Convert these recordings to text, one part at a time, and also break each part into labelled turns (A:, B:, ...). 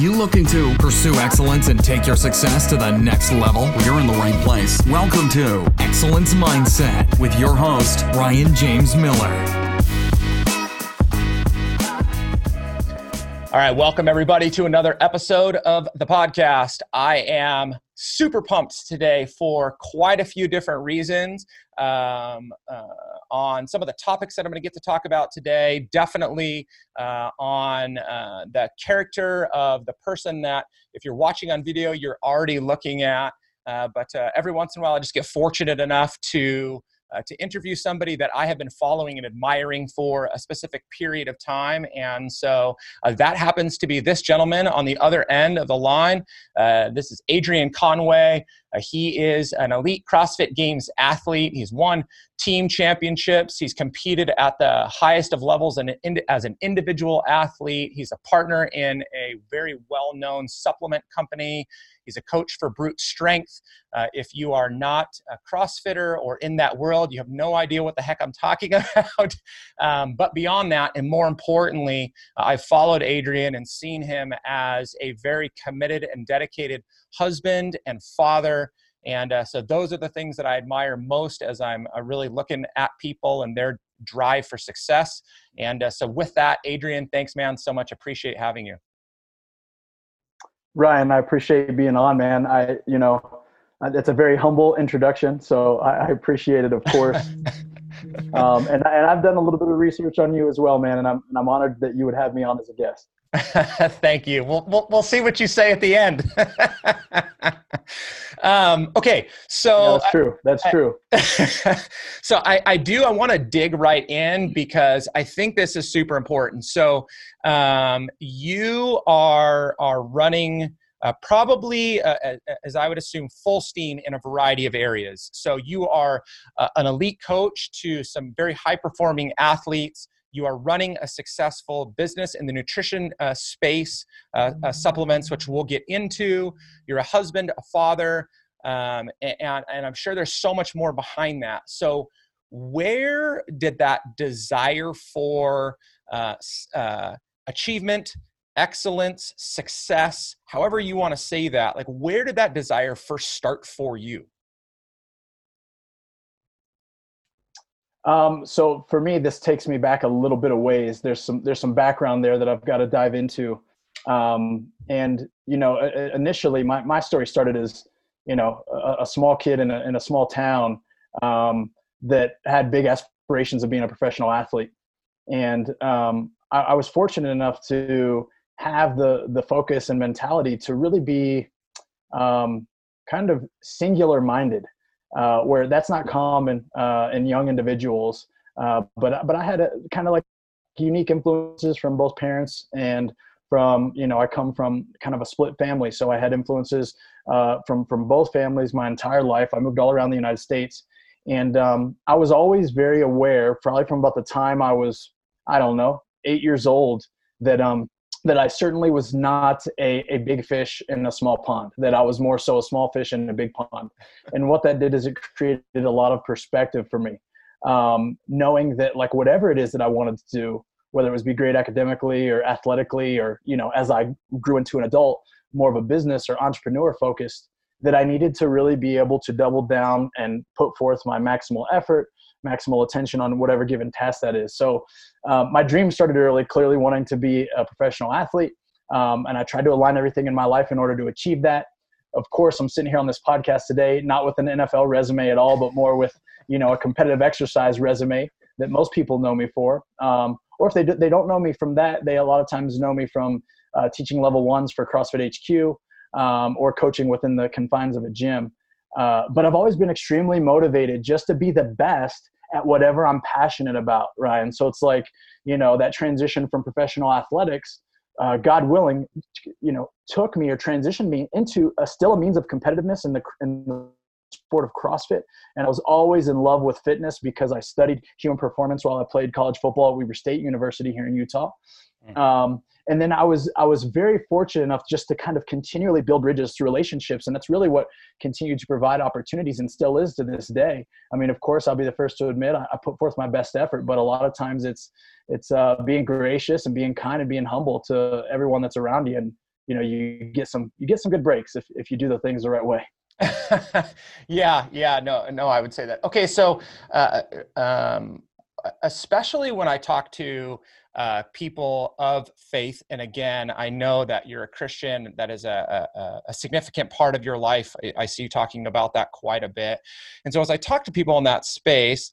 A: you looking to pursue excellence and take your success to the next level? You're in the right place. Welcome to Excellence Mindset with your host, Ryan James Miller.
B: All right, welcome everybody to another episode of the podcast. I am super pumped today for quite a few different reasons um, uh, on some of the topics that I'm going to get to talk about today. Definitely uh, on uh, the character of the person that, if you're watching on video, you're already looking at. Uh, but uh, every once in a while, I just get fortunate enough to uh, to interview somebody that I have been following and admiring for a specific period of time. And so uh, that happens to be this gentleman on the other end of the line. This is Adrian Conway. Uh, he is an elite CrossFit Games athlete. He's won team championships. He's competed at the highest of levels and as an individual athlete. He's a partner in a very well known supplement company. He's a coach for Brute Strength. Uh, if you are not a CrossFitter or in that world, you have no idea what the heck I'm talking about. um, but beyond that, and more importantly, uh, I've followed Adrian and seen him as a very committed and dedicated husband and father. And uh, so those are the things that I admire most as I'm uh, really looking at people and their drive for success. And uh, so with that, Adrian, thanks, man, so much. Appreciate having you.
C: Ryan, I appreciate being on, man. I, you know, it's a very humble introduction, so I, I appreciate it, of course. um, and, and I've done a little bit of research on you as well, man, and I'm, and I'm honored that you would have me on as a guest.
B: Thank you. We'll, we'll, we'll see what you say at the end. um, okay, so
C: that's true. That's true.
B: so I, I do. I want to dig right in because I think this is super important. So um, you are are running. Uh, probably, uh, as I would assume, full steam in a variety of areas. So, you are uh, an elite coach to some very high performing athletes you are running a successful business in the nutrition uh, space, uh, uh, supplements, which we'll get into. You're a husband, a father, um, and, and I'm sure there's so much more behind that. So, where did that desire for uh, uh, achievement, excellence, success, however you want to say that, like where did that desire first start for you?
C: Um, so for me, this takes me back a little bit of ways. There's some there's some background there that I've got to dive into. Um, and you know, initially, my my story started as you know a, a small kid in a in a small town um, that had big aspirations of being a professional athlete, and um, I, I was fortunate enough to have the the focus and mentality to really be um, kind of singular minded uh, where that's not common uh, in young individuals. Uh, but but I had a, kind of like unique influences from both parents and from you know I come from kind of a split family, so I had influences uh, from from both families my entire life. I moved all around the United States, and um, I was always very aware, probably from about the time I was I don't know eight years old, that um that I certainly was not a, a big fish in a small pond, that I was more so a small fish in a big pond. And what that did is it created a lot of perspective for me, um, knowing that like whatever it is that I wanted to do, whether it was be great academically or athletically, or, you know, as I grew into an adult, more of a business or entrepreneur focused, that I needed to really be able to double down and put forth my maximal effort maximal attention on whatever given task that is. So um, my dream started early, clearly wanting to be a professional athlete. Um, and I tried to align everything in my life in order to achieve that. Of course, I'm sitting here on this podcast today, not with an NFL resume at all, but more with, you know, a competitive exercise resume that most people know me for. Um, or if they, do, they don't know me from that, they a lot of times know me from uh, teaching level ones for CrossFit HQ um, or coaching within the confines of a gym. Uh, but I've always been extremely motivated just to be the best at whatever I'm passionate about, Ryan. So it's like, you know, that transition from professional athletics, uh, God willing, you know, took me or transitioned me into a, still a means of competitiveness in the, in the sport of CrossFit. And I was always in love with fitness because I studied human performance while I played college football at Weber State University here in Utah. Mm. Um, and then I was I was very fortunate enough just to kind of continually build bridges through relationships, and that's really what continued to provide opportunities and still is to this day. I mean, of course, I'll be the first to admit I, I put forth my best effort, but a lot of times it's it's uh, being gracious and being kind and being humble to everyone that's around you, and you know you get some you get some good breaks if if you do the things the right way.
B: yeah, yeah, no, no, I would say that. Okay, so uh, um, especially when I talk to uh, people of faith, and again, I know that you're a Christian. That is a, a, a significant part of your life. I, I, see you talking about that quite a bit. And so, as I talk to people in that space,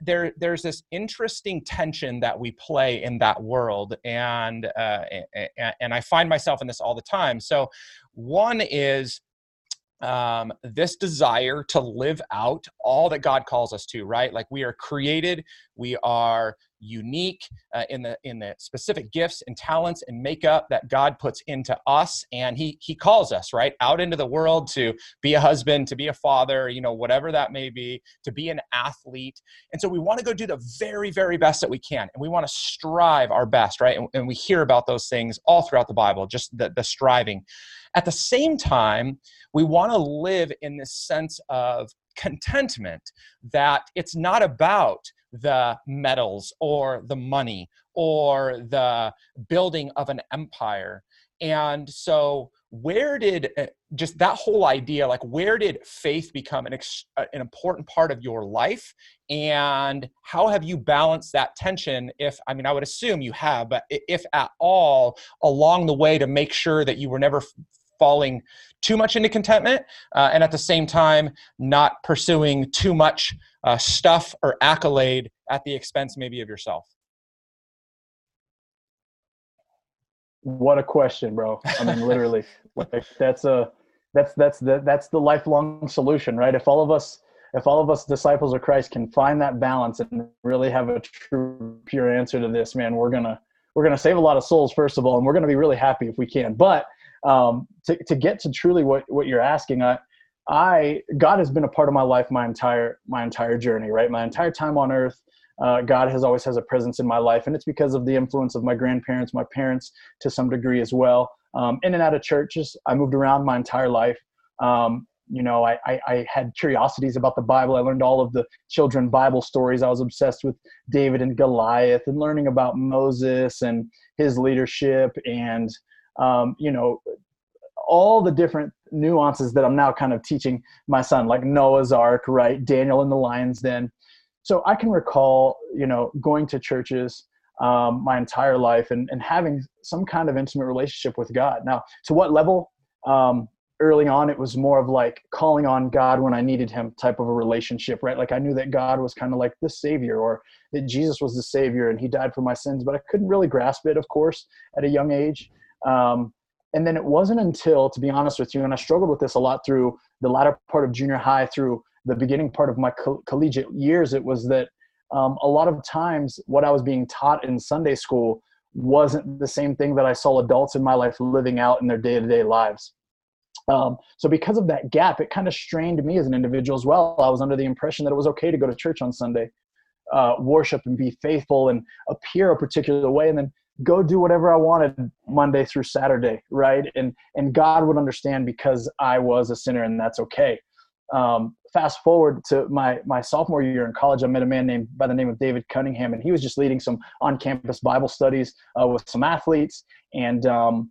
B: there there's this interesting tension that we play in that world, and uh, and, and I find myself in this all the time. So, one is um, this desire to live out all that God calls us to, right? Like we are created, we are unique uh, in the in the specific gifts and talents and makeup that God puts into us, and He He calls us right out into the world to be a husband, to be a father, you know, whatever that may be, to be an athlete, and so we want to go do the very very best that we can, and we want to strive our best, right? And, and we hear about those things all throughout the Bible, just the the striving. At the same time, we want to live in this sense of contentment that it's not about the medals or the money or the building of an empire. And so, where did uh, just that whole idea, like, where did faith become an, ex- uh, an important part of your life? And how have you balanced that tension? If, I mean, I would assume you have, but if at all, along the way to make sure that you were never falling too much into contentment uh, and at the same time not pursuing too much uh, stuff or accolade at the expense maybe of yourself?
C: What a question bro. I mean literally. Like that's a that's that's the that's the lifelong solution right? If all of us if all of us disciples of christ can find that balance and really have a true pure answer to this man we're gonna we're gonna save a lot of souls first of all and we're gonna be really happy if we can. But um, to, to get to truly what, what you're asking, I, I, God has been a part of my life my entire, my entire journey, right? My entire time on earth, uh, God has always has a presence in my life, and it's because of the influence of my grandparents, my parents to some degree as well. Um, in and out of churches, I moved around my entire life. Um, you know, I, I, I, had curiosities about the Bible. I learned all of the children Bible stories. I was obsessed with David and Goliath and learning about Moses and his leadership and um, you know, all the different nuances that I'm now kind of teaching my son, like Noah's Ark, right? Daniel in the lion's den. So I can recall, you know, going to churches um, my entire life and, and having some kind of intimate relationship with God. Now, to what level? Um, early on, it was more of like calling on God when I needed Him type of a relationship, right? Like I knew that God was kind of like the Savior or that Jesus was the Savior and He died for my sins, but I couldn't really grasp it, of course, at a young age. Um, and then it wasn't until, to be honest with you, and I struggled with this a lot through the latter part of junior high, through the beginning part of my co- collegiate years, it was that um, a lot of times what I was being taught in Sunday school wasn't the same thing that I saw adults in my life living out in their day to day lives. Um, so because of that gap, it kind of strained me as an individual as well. I was under the impression that it was okay to go to church on Sunday, uh, worship and be faithful and appear a particular way. And then go do whatever I wanted Monday through Saturday, right? And and God would understand because I was a sinner, and that's okay. Um, fast forward to my my sophomore year in college, I met a man named by the name of David Cunningham, and he was just leading some on-campus Bible studies uh, with some athletes. And um,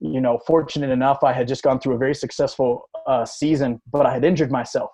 C: you know, fortunate enough, I had just gone through a very successful uh, season, but I had injured myself.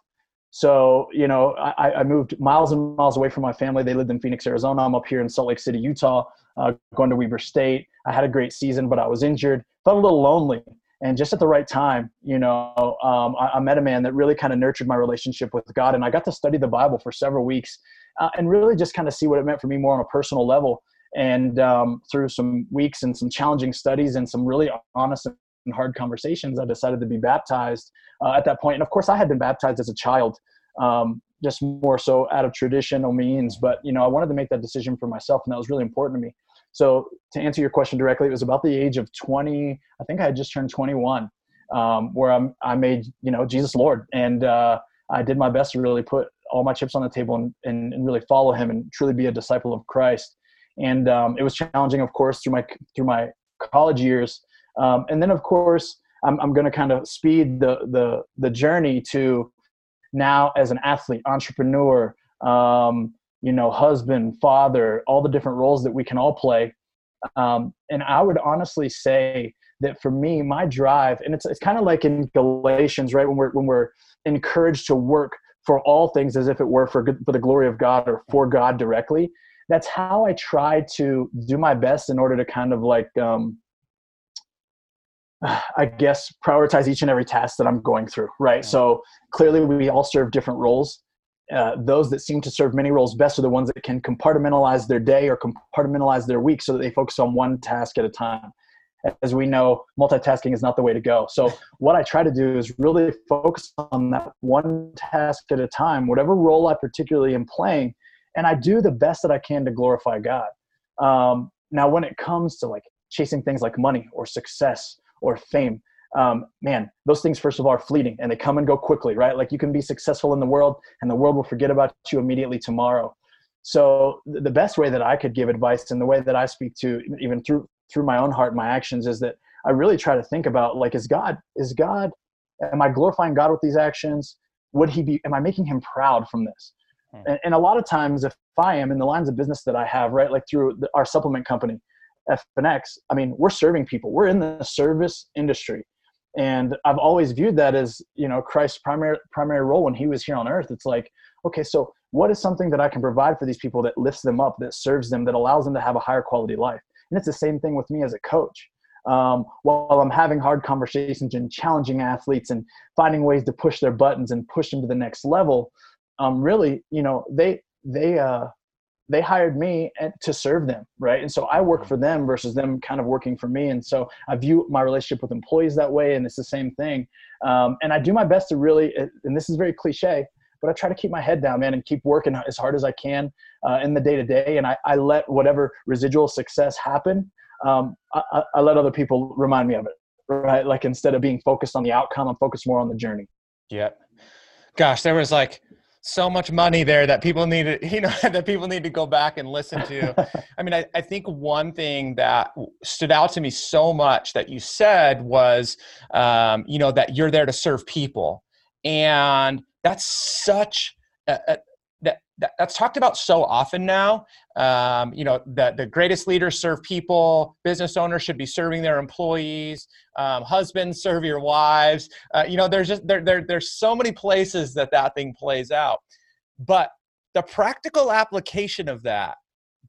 C: So, you know, I, I, moved miles and miles away from my family. They lived in Phoenix, Arizona. I'm up here in Salt Lake City, Utah, uh, going to Weber State. I had a great season, but I was injured, felt a little lonely. And just at the right time, you know, um, I, I, met a man that really kind of nurtured my relationship with God. And I got to study the Bible for several weeks uh, and really just kind of see what it meant for me more on a personal level. And um, through some weeks and some challenging studies and some really honest and hard conversations, I decided to be baptized uh, at that point. And of course, I had been baptized as a child, um, just more so out of traditional means. But you know, I wanted to make that decision for myself, and that was really important to me. So to answer your question directly, it was about the age of 20. I think I had just turned 21, um, where I'm, I made you know Jesus Lord, and uh, I did my best to really put all my chips on the table and, and, and really follow Him and truly be a disciple of Christ. And um, it was challenging, of course, through my through my college years um, and then, of course, I'm, I'm going to kind of speed the, the, the journey to now as an athlete, entrepreneur, um, you know, husband, father, all the different roles that we can all play. Um, and I would honestly say that for me, my drive, and it's, it's kind of like in Galatians, right? When we're, when we're encouraged to work for all things as if it were for, for the glory of God or for God directly. That's how I try to do my best in order to kind of like, um, I guess, prioritize each and every task that I'm going through, right? So clearly, we all serve different roles. Uh, those that seem to serve many roles best are the ones that can compartmentalize their day or compartmentalize their week so that they focus on one task at a time. As we know, multitasking is not the way to go. So, what I try to do is really focus on that one task at a time, whatever role I particularly am playing, and I do the best that I can to glorify God. Um, now, when it comes to like chasing things like money or success or fame um, man those things first of all are fleeting and they come and go quickly right like you can be successful in the world and the world will forget about you immediately tomorrow so the best way that i could give advice and the way that i speak to even through through my own heart my actions is that i really try to think about like is god is god am i glorifying god with these actions would he be am i making him proud from this hmm. and, and, a lot of times if i am in the lines of business that i have right like through the, our supplement company FNX, I mean, we're serving people. We're in the service industry. And I've always viewed that as, you know, Christ's primary primary role when he was here on earth. It's like, okay, so what is something that I can provide for these people that lifts them up, that serves them, that allows them to have a higher quality life? And it's the same thing with me as a coach. Um, while I'm having hard conversations and challenging athletes and finding ways to push their buttons and push them to the next level, um, really, you know, they they uh, they hired me to serve them right? And so i work mm-hmm. for them versus them kind of working for me. And so i view my relationship with employees that way and it's the same thing. Um, and i do my best to really and this is very cliche but i try to keep my head down man and keep working as hard as i can uh, in the day to day and I, I, let whatever residual success happen um, I, I let other people remind me of it right? Like instead of being focused on the outcome i'm focused more on the journey.
B: Yep. Gosh there was like so much money there that people need to you know that people need to go back and listen to. I mean I, I think one thing that stood out to me so much that you said was um, you know that you're there to serve people. And that's such a, a, that, that, that's talked about so often now. Um, you know that the greatest leaders serve people business owners should be serving their employees um, husbands serve your wives. Uh, you know there's just there, there there's so many places that that thing plays out. But the practical application of that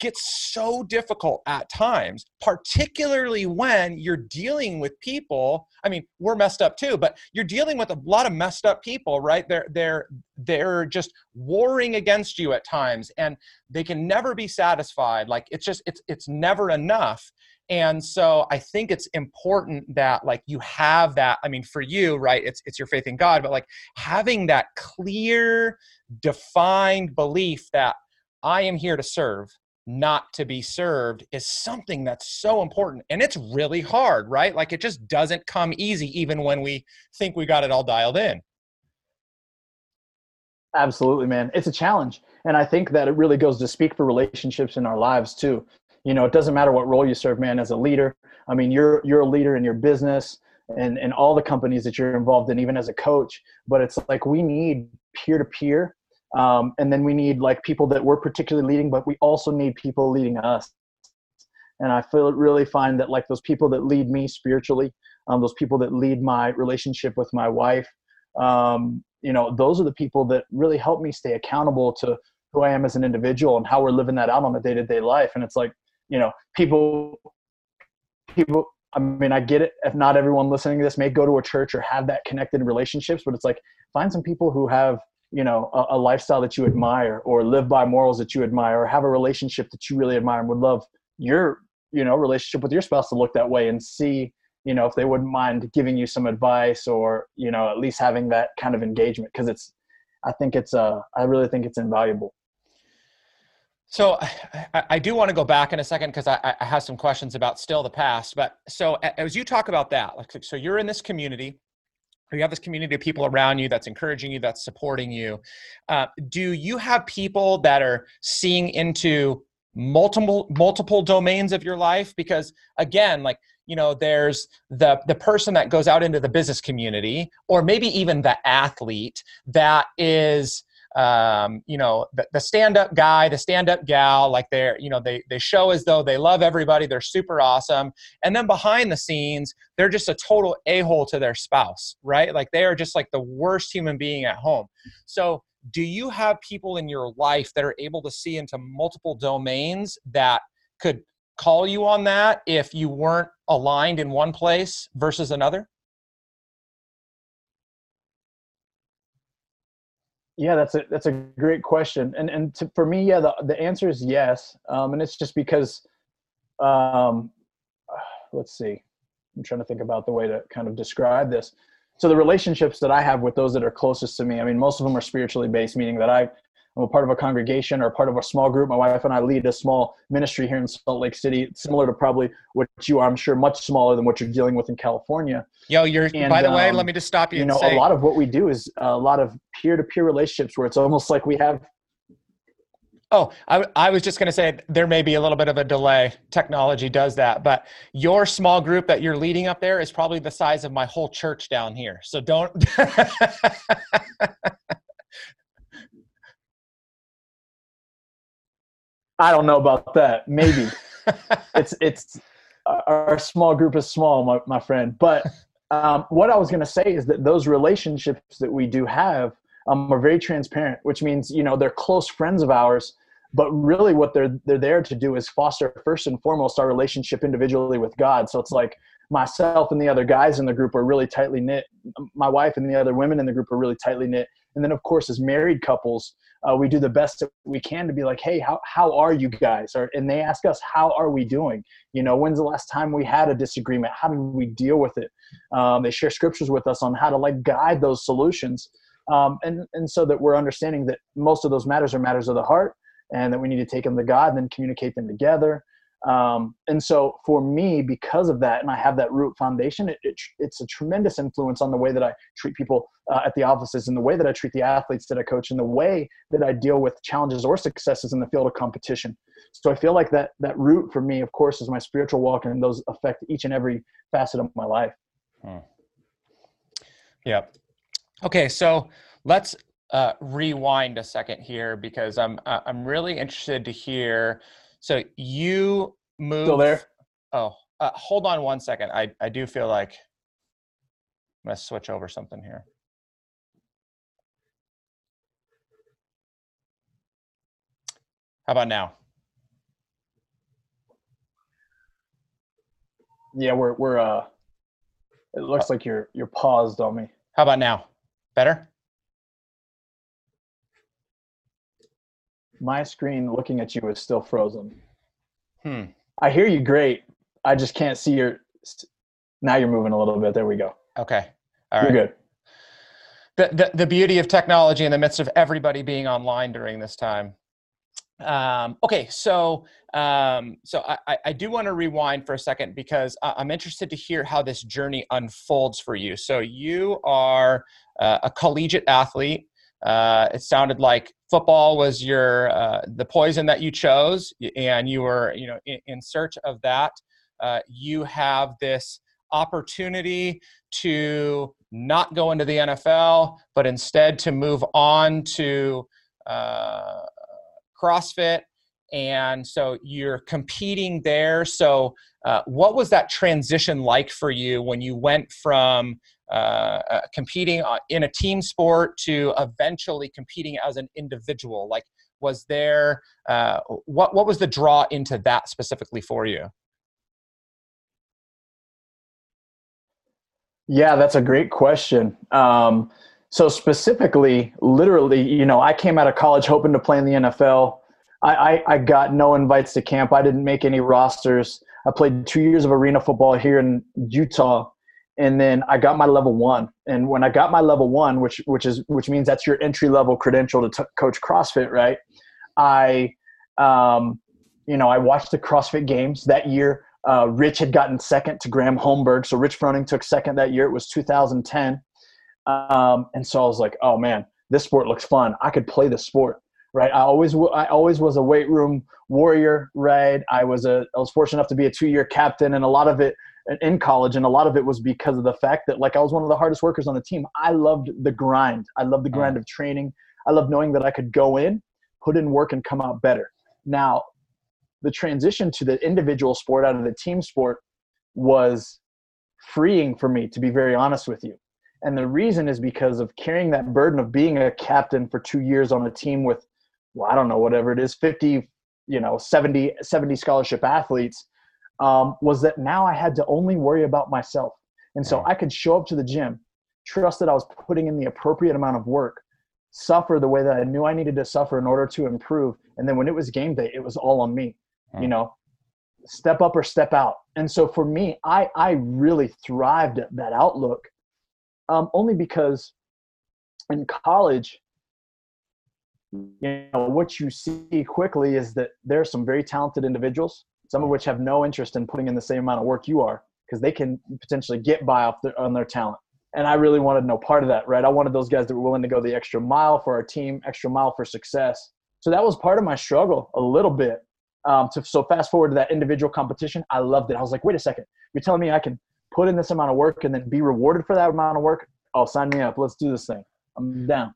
B: gets so difficult at times, particularly when you're dealing with people. I mean, we're messed up too, but you're dealing with a lot of messed up people, right? They're they're they're just warring against you at times and they can never be satisfied. Like it's just it's it's never enough. And so I think it's important that like you have that. I mean, for you, right? It's it's your faith in God, but like having that clear, defined belief that I am here to serve not to be served is something that's so important and it's really hard right? Like it just doesn't come easy even when we think we got it all dialed in.
C: Absolutely man. It's a challenge and i think that it really goes to speak for relationships in our lives too. You know it doesn't matter what role you serve man as a leader i mean you're you're a leader in your business and and all the companies that you're involved in even as a coach but it's like we need peer to peer um, and then we need like people that we're particularly leading but we also need people leading us and i feel really find that like those people that lead me spiritually um, those people that lead my relationship with my wife um, you know those are the people that really help me stay accountable to who i am as an individual and how we're living that out on a day-to-day life and it's like you know people people I mean, I get it. If not everyone listening to this may go to a church or have that connected relationships, but it's like find some people who have you know a, a, lifestyle that you admire or live by morals that you admire or have a relationship that you really admire and would love your you know relationship with your spouse to look that way and see you know if they wouldn't mind giving you some advice or you know at least having that kind of engagement because it's i think it's uh i really think it's invaluable
B: so I, I, do want to go back in a second because I, I, have some questions about still the past. But so as you talk about that, like so you're in this community, you have this community of people around you that's encouraging you, that's supporting you. Uh, do you have people that are seeing into multiple multiple domains of your life? Because again, like you know, there's the the person that goes out into the business community, or maybe even the athlete that is um, you know the, the stand-up guy the stand-up gal like they're you know they they show as though they love everybody they're super awesome. And then behind the scenes they're just a total a-hole to their spouse right? Like they are just like the worst human being at home. So do you have people in your life that are able to see into multiple domains that could call you on that if you weren't aligned in one place versus another
C: Yeah, that's a that's a great question, and and to, for me, yeah, the the answer is yes, um, and it's just because, um, let's see, I'm trying to think about the way to kind of describe this. So the relationships that I have with those that are closest to me, I mean, most of them are spiritually based, meaning that I I'm a part of a congregation or part of a small group. My wife and I lead a small ministry here in Salt Lake City, similar to probably what you are, I'm sure, much smaller than what you're dealing with in California.
B: Yo, you're, and, by the um, way, let me just stop you.
C: You know,
B: say,
C: a lot of what we do is a lot of peer to peer relationships where it's almost like we have.
B: Oh, I, I was just going to say there may be a little bit of a delay. Technology does that. But your small group that you're leading up there is probably the size of my whole church down here. So don't.
C: I don't know about that. Maybe it's it's our small group is small, my, my friend. But um, what I was going to say is that those relationships that we do have um, are very transparent, which means you know they're close friends of ours. But really, what they're they're there to do is foster first and foremost our relationship individually with God. So it's like myself and the other guys in the group are really tightly knit. My wife and the other women in the group are really tightly knit. And then, of course, as married couples, uh, we do the best that we can to be like, hey, how, how are you guys? Or, and they ask us, how are we doing? You know, when's the last time we had a disagreement? How did we deal with it? Um, they share scriptures with us on how to like guide those solutions. Um, and, and so that we're understanding that most of those matters are matters of the heart and that we need to take them to God and then communicate them together. Um, and so for me, because of that, and I have that root foundation, it, it, it's a tremendous influence on the way that I treat people uh, at the offices and the way that I treat the athletes that I coach and the way that I deal with challenges or successes in the field of competition. So I feel like that, that root for me, of course, is my spiritual walk and those affect each and every facet of my life. Hmm.
B: Yeah. Okay. So let's uh, rewind a second here because I'm, uh, I'm really interested to hear so you move.
C: Still there?
B: Oh, uh, hold on one second. I, I do feel like I'm going to switch over something here. How about now?
C: Yeah, we're we're uh it looks oh. like you're you're paused on me.
B: How about now? Better?
C: My screen looking at you is still frozen.
B: Hmm.
C: I hear you great. I just can't see your. Now you're moving a little bit. There we go.
B: Okay.
C: All right. You're good.
B: The, the, the beauty of technology in the midst of everybody being online during this time. Um, okay, so um, so I, I do want to rewind for a second because I'm interested to hear how this journey unfolds for you. So you are uh, a collegiate athlete. Uh, it sounded like football was your uh, the poison that you chose, and you were you know in, in search of that. Uh, you have this opportunity to not go into the NFL, but instead to move on to uh, CrossFit. And so you're competing there. So, uh, what was that transition like for you when you went from uh, uh, competing uh, in a team sport to eventually competing as an individual? Like, was there uh, what what was the draw into that specifically for you?
C: Yeah, that's a great question. Um, so specifically, literally, you know, I came out of college hoping to play in the NFL. I, I, I got no invites to camp. I didn't make any rosters. I played two years of arena football here in Utah and then I got my level one. And when I got my level one, which which is which means that's your entry level credential to t- coach CrossFit, right? I, um, you know, I watched the CrossFit Games that year. Uh, Rich had gotten second to Graham Holmberg, so Rich Froning took second that year. It was 2010, um, and so I was like, oh man, this sport looks fun. I could play this sport, right? I always I always was a weight room warrior, right? I was a I was fortunate enough to be a two year captain, and a lot of it in college and a lot of it was because of the fact that like i was one of the hardest workers on the team i loved the grind i loved the mm. grind of training I loved knowing that I could go in, put in work, and come out better. Now, the transition to the individual sport out of the team sport was freeing for me, to be very honest with you. And the reason is because of carrying that burden of being a captain for two years on a team with, well, I don't know, whatever it is, 50, you know, 70, 70 scholarship athletes, um, was that now I had to only worry about myself. And so I could show up to the gym, trust that I was putting in the appropriate amount of work, suffer the way that I knew I needed to suffer in order to improve. And then when it was game day, it was all on me. You know, step up or step out. And so for me, I I really thrived at that outlook, um, only because in college, you know, what you see quickly is that there are some very talented individuals, some of which have no interest in putting in the same amount of work you are, because they can potentially get by off their, on their talent and I really wanted no part of that, right? I wanted those guys that were willing to go the extra mile for our team, extra mile for success. So that was part of my struggle a little bit. Um, to, so fast forward to that individual competition, I loved it. I was like, wait a second, you're telling me I can put in this amount of work and then be rewarded for that amount of work? Oh, sign me up. Let's do this thing. I'm down.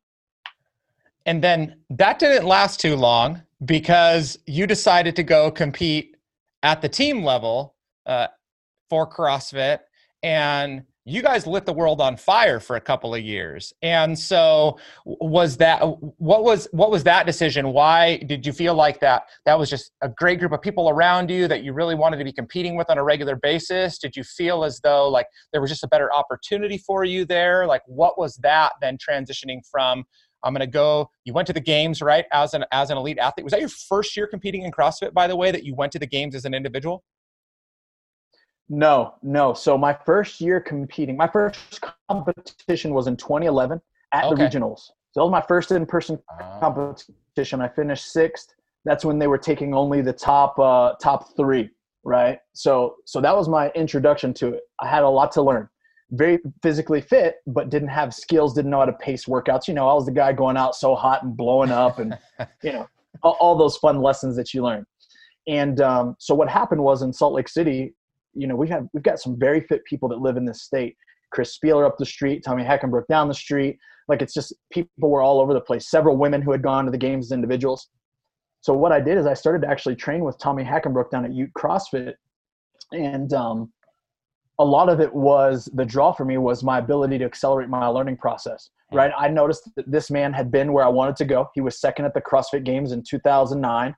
B: And then that didn't last too long because you decided to go compete at the team level uh, for CrossFit and you guys lit the world on fire for a couple of years. And so was that what was what was that decision? Why did you feel like that that was just a great group of people around you that you really wanted to be competing with on a regular basis? Did you feel as though like there was just a better opportunity for you there? Like what was that then transitioning from i'm going to go you went to the games right as an as an elite athlete was that your first year competing in crossfit by the way that you went to the games as an individual
C: no, no. So my first year competing, my first competition was in 2011 at okay. the regionals. So that was my first in-person uh. competition. I finished sixth. That's when they were taking only the top uh, top three, right? So so that was my introduction to it. I had a lot to learn. Very physically fit, but didn't have skills. Didn't know how to pace workouts. You know, I was the guy going out so hot and blowing up, and you know, all, all those fun lessons that you learn. And um, so what happened was in Salt Lake City, you know, we have we've got some very fit people that live in this state. Chris Spealler up the street, Tommy Hackenbruck down the street. Like it's just people were all over the place. Several women who had gone to the games as individuals. So what I did is I started to actually train with Tommy Hackenbruck down at Ute CrossFit, and um, a lot of it was the draw for me was my ability to accelerate my learning process. Right, I noticed that this man had been where I wanted to go. He was second at the CrossFit Games in 2009.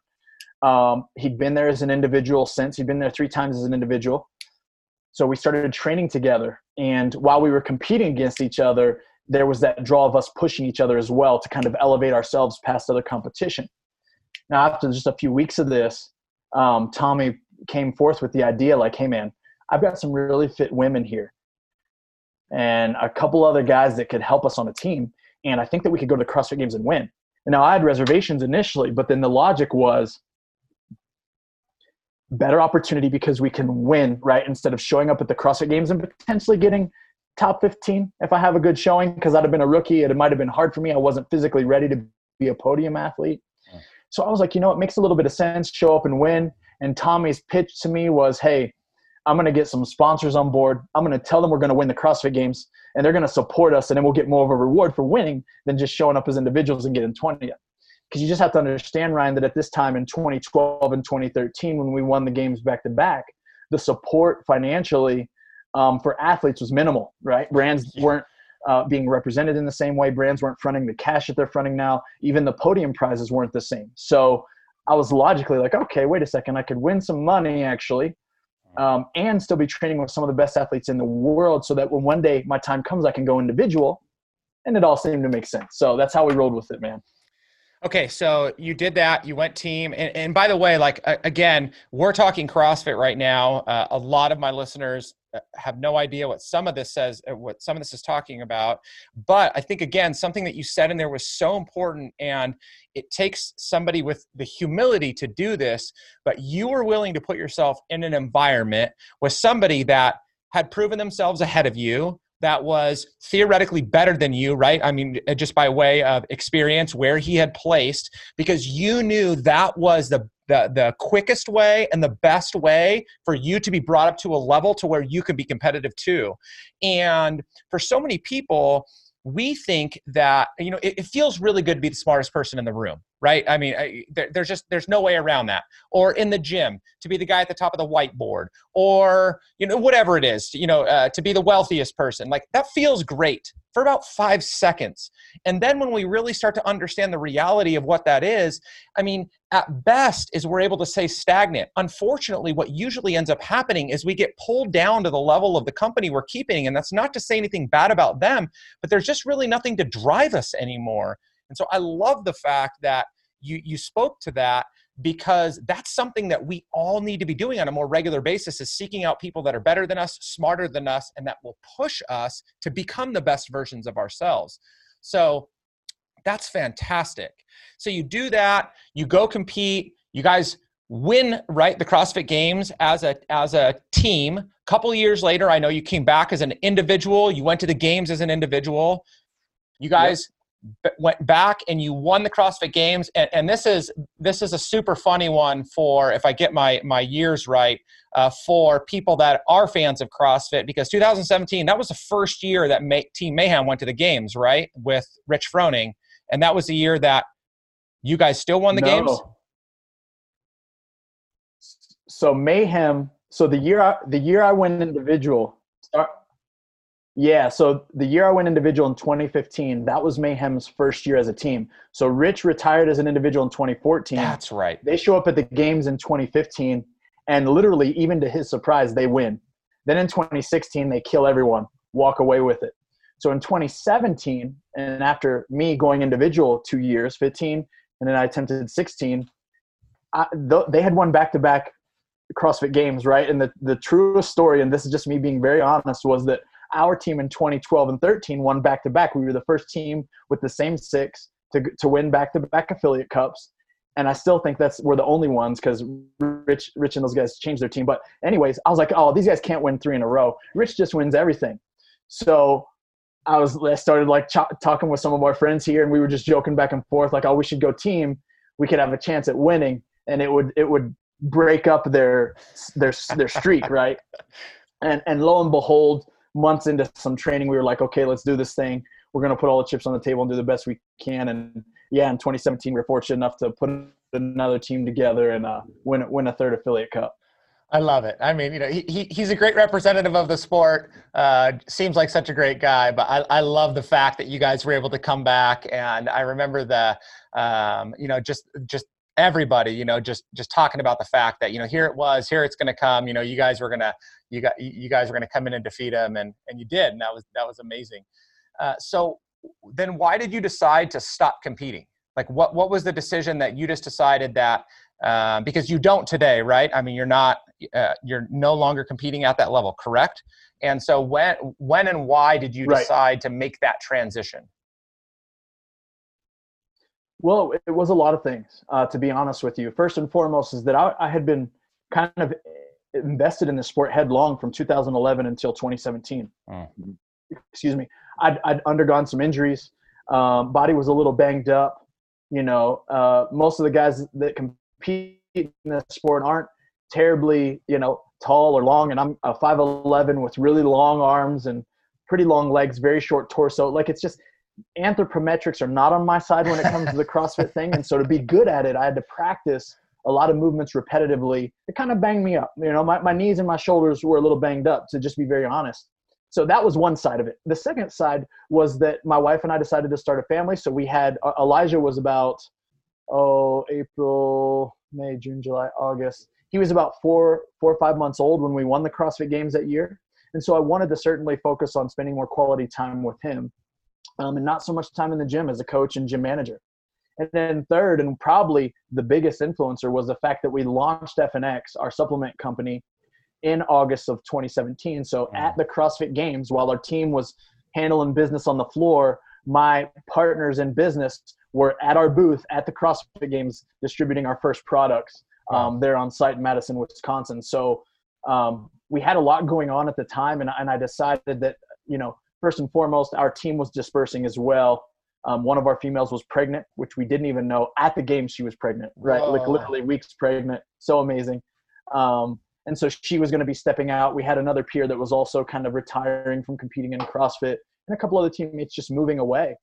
C: Um, he'd been there as an individual since. He'd been there three times as an individual. So we started training together. And while we were competing against each other, there was that draw of us pushing each other as well to kind of elevate ourselves past other competition. Now, after just a few weeks of this, um, Tommy came forth with the idea like, hey, man, I've got some really fit women here and a couple other guys that could help us on a team. And I think that we could go to the CrossFit Games and win. And now I had reservations initially, but then the logic was better opportunity because we can win, right? Instead of showing up at the CrossFit Games and potentially getting top 15 if I have a good showing because I'd have been a rookie. It might have been hard for me. I wasn't physically ready to be a podium athlete. So I was like, you know, it makes a little bit of sense. Show up and win. And Tommy's pitch to me was, hey, I'm going to get some sponsors on board. I'm going to tell them we're going to win the CrossFit Games and they're going to support us and then we'll get more of a reward for winning than just showing up as individuals and getting 20th because you just have to understand ryan that at this time in 2012 and 2013 when we won the games back to back the support financially um, for athletes was minimal right? Brands weren't uh, being represented in the same way. Brands weren't fronting the cash that they're fronting now. Even the podium prizes weren't the same. So i was logically like okay wait a second. I could win some money actually um, and still be training with some of the best athletes in the world so that when one day my time comes i can go individual and it all seemed to make sense so that's how we rolled with it man
B: Okay, so you did that. You went team, and, and by the way, like again, we're talking CrossFit right now. Uh, a lot of my listeners have no idea what some of this says, uh, what some of this is talking about. But I think again, something that you said in there was so important, and it takes somebody with the humility to do this. But you were willing to put yourself in an environment with somebody that had proven themselves ahead of you that was theoretically better than you, right? I mean, uh, just by way of experience, where he had placed, because you knew that was the the, the quickest way and the best way for you to be brought up to a level to where you can be competitive too. And for so many people, we think that you know it, it, feels really good to be the smartest person in the room right? I mean I, there, there's just there's no way around that. Or in the gym to be the guy at the top of the whiteboard. Or you know whatever it is you know uh, to be the wealthiest person. Like that feels great for about five seconds. And then when we really start to understand the reality of what that is i mean at best is we're able to say stagnant. Unfortunately what usually ends up happening is we get pulled down to the level of the company we're keeping and that's not to say anything bad about them but there's just really nothing to drive us anymore. And so I love the fact that you you spoke to that because that's something that we all need to be doing on a more regular basis is seeking out people that are better than us, smarter than us, and that will push us to become the best versions of ourselves. So that's fantastic. So you do that, you go compete, you guys win right the CrossFit Games as a as a team. A couple years later, I know you came back as an individual. You went to the games as an individual. You guys went back and you won the CrossFit Games, and, and, this is this is a super funny one for if I get my my years right uh, for people that are fans of CrossFit because 2017 that was the first year that May, Team Mayhem went to the games right with Rich Froning, and that was the year that you guys still won the no. games.
C: So Mayhem. So the year I, the year I went individual. Start, yeah, so the year I went individual in 2015, that was Mayhem's first year as a team. So Rich retired as an individual in 2014.
B: That's right.
C: They show up at the games in 2015, and literally, even to his surprise, they win. Then in 2016, they kill everyone, walk away with it. So in 2017, and after me going individual two years, 15, and then I attempted 16, I, th- they had won back to back CrossFit games, right? And the, the truest story, and this is just me being very honest, was that our team in 2012 and 13 won back to back. We were the first team with the same six to, to win back to back affiliate cups. And I still think that's we're the only ones because Rich, Rich and those guys changed their team. But anyways, I was like, oh, these guys can't win three in a row. Rich just wins everything. So I was I started like ch- talking with some of our friends here, and we were just joking back and forth, like, oh, we should go team. We could have a chance at winning, and it would it would break up their their their streak, right? And and lo and behold, months into some training, we were like, okay, let's do this thing. We're going to put all the chips on the table and do the best we can. And yeah, in 2017, we are fortunate enough to put another team together and uh, win win a third affiliate cup.
B: I love it. I mean, you know, he, he he's a great representative of the sport. Uh, seems like such a great guy, but I, I love the fact that you guys were able to come back. And I remember the, um, you know, just just everybody, you know, just just talking about the fact that you know here it was, here it's going to come. You know, you guys were going to you got you guys were going to come in and defeat him, and and you did, and that was that was amazing. Uh, so then, why did you decide to stop competing? Like, what what was the decision that you just decided that? Uh, because you don't today, right? I mean, you're not uh, you're no longer competing at that level, correct? And so when when and why did you decide to make that transition?
C: Well, it was a lot of things, uh, to be honest with you. First and foremost is that I, I, had been kind of invested in the sport headlong from 2011 until 2017. Mm-hmm. Excuse me. I'd, I'd, undergone some injuries. Um, body was a little banged up. You know, uh, most of the guys that compete in the sport aren't terribly, you know, tall or long. And I'm a 5'11 with really long arms and pretty long legs, very short torso. Like it's just anthropometrics are not on my side when it comes to the CrossFit thing. And so to be good at it, I had to practice a lot of movements repetitively. It kind of banged me up. You know, my, my knees and my shoulders were a little banged up, to just be very honest. So that was one side of it. The second side was that my wife and I decided to start a family. So we had Elijah was about oh April, May, June, July, August. He was about four, four or five months old when we won the CrossFit Games that year. And so I wanted to certainly focus on spending more quality time with him um, and not so much time in the gym as a coach and gym manager. And then third, and probably the biggest influencer was the fact that we launched FNX, our supplement company, in August of 2017. So at the CrossFit Games, while our team was handling business on the floor, my partners in business were at our booth at the CrossFit Games distributing our first products um, there on site in Madison, Wisconsin. So um, we had a lot going on at the time, and, and I decided that, you know, first and foremost, our team was dispersing as well. Um, one of our females was pregnant, which we didn't even know at the game she was pregnant, right? Whoa. Like literally weeks pregnant. So amazing. Um, and so she was going to be stepping out. We had another peer that was also kind of retiring from competing in CrossFit, and a couple other teammates just moving away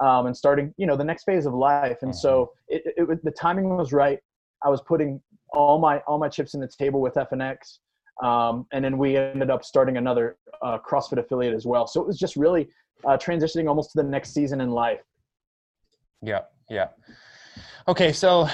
C: um, and starting, you know, the next phase of life. And so mm-hmm. it, it, it, the timing was right. I was putting all my all my chips in the table with FNX, um, and then we ended up starting another uh, CrossFit affiliate as well. So it was just really uh, transitioning almost to the next season in life.
B: Yeah, yeah. Okay, so